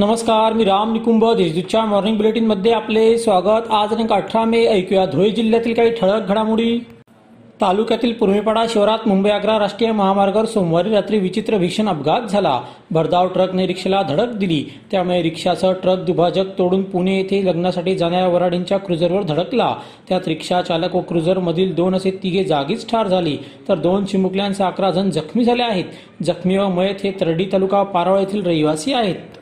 नमस्कार मी राम निकुंभ. देशदूतच्या मॉर्निंग बुलेटिनमध्ये आपले स्वागत. आज दिनांक अठरा मे ऐकूया धुळे जिल्ह्यातील काही ठळक घडामोडी. तालुक्यातील पूर्वेपाडा शहरात मुंबई आग्रा राष्ट्रीय महामार्गावर सोमवारी रात्री विचित्र भीषण अपघात झाला. भरधाव ट्रकने रिक्षाला धडक दिली. त्यामुळे रिक्षासह ट्रक दुभाजक तोडून पुणे येथे लग्नासाठी जाणाऱ्या वराडींच्या क्रुझरवर धडकला. त्यात रिक्षा चालक व क्रुझर मधील दोन असे तिघे जागीच ठार झाली. तर दोन चिमुकल्यांसह अकरा जण जखमी झाले आहेत. जखमी व मयत हे तरडी तालुका पारोळ येथील रहिवासी आहेत.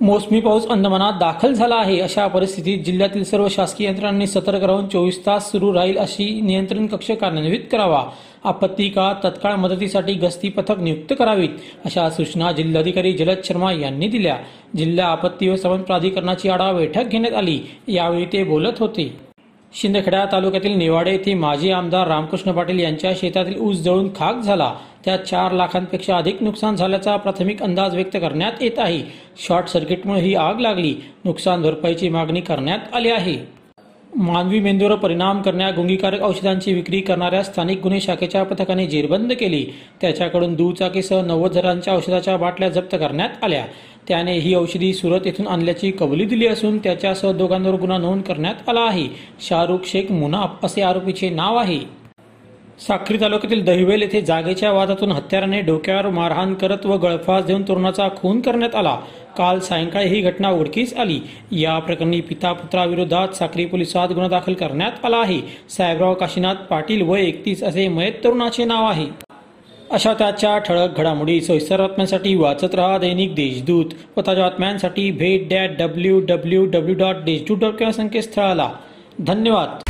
मोसमी पाऊस अंदमानात दाखल झाला आहे. अशा परिस्थितीत जिल्ह्यातील सर्व शासकीय यंत्रणांनी सतर्क राहून चोवीस तास सुरू राहील अशी नियंत्रण कक्ष कार्यान्वित करावा. आपत्ती काळात तत्काळ मदतीसाठी गस्ती पथक नियुक्त करावीत अशा सूचना जिल्हाधिकारी जलद शर्मा यांनी दिल्या. जिल्हा आपत्ती व्यवस्थापन प्राधिकरणाची आढावा बैठक घेण्यात आली. यावेळी ते बोलत होते. शिंदखेडा तालुक्यातील नेवाडे येथे माजी आमदार रामकृष्ण पाटील यांच्या शेतातील ऊस जळून खाक झाला. त्या चार लाखांपेक्षा अधिक नुकसान झाल्याचा प्राथमिक अंदाज व्यक्त करण्यात येत आहे. शॉर्ट सर्किटमुळे ही आग लागली. नुकसान भरपाईची मागणी करण्यात आली आहे. मानवी मेंदूवर परिणाम करणाऱ्या गुंगीकारक औषधांची विक्री करणाऱ्या स्थानिक गुन्हे शाखेच्या पथकाने जेरबंद केली. त्याच्याकडून दुचाकीसह नव्वद हजारांच्या औषधाच्या बाटल्या जप्त करण्यात आल्या. त्याने ही औषधी सुरत येथून आणल्याची कबुली दिली असून त्याच्यासह दोघांवर गुन्हा नोंद करण्यात आला आहे. शाहरुख शेख मुनाफ असे आरोपीचे नाव आहे. साक्री तालुक्यातील दहिवेल येथे जागेच्या वादातून हत्याराने डोक्यावर मारहाण करत व गळफास देऊन तरुणाचा खून करण्यात आला. काल सायंकाळी ही घटना उडकीस आली. या प्रकरणी पिता पुत्राविरोधात साक्री पोलिसात गुन्हा दाखल करण्यात आला आहे. साहेबराव काशीनाथ पाटील व एकतीस असे मयत तरुणाचे नाव आहे. अशा त्याच्या ठळक घडामोडी सविस्तर बातम्यांसाठी वाचत रहा दैनिक देशदूत व ताज्या बातम्यांसाठी भेट dot W W W dot Deshdoot dot संकेतस्थळाला. धन्यवाद.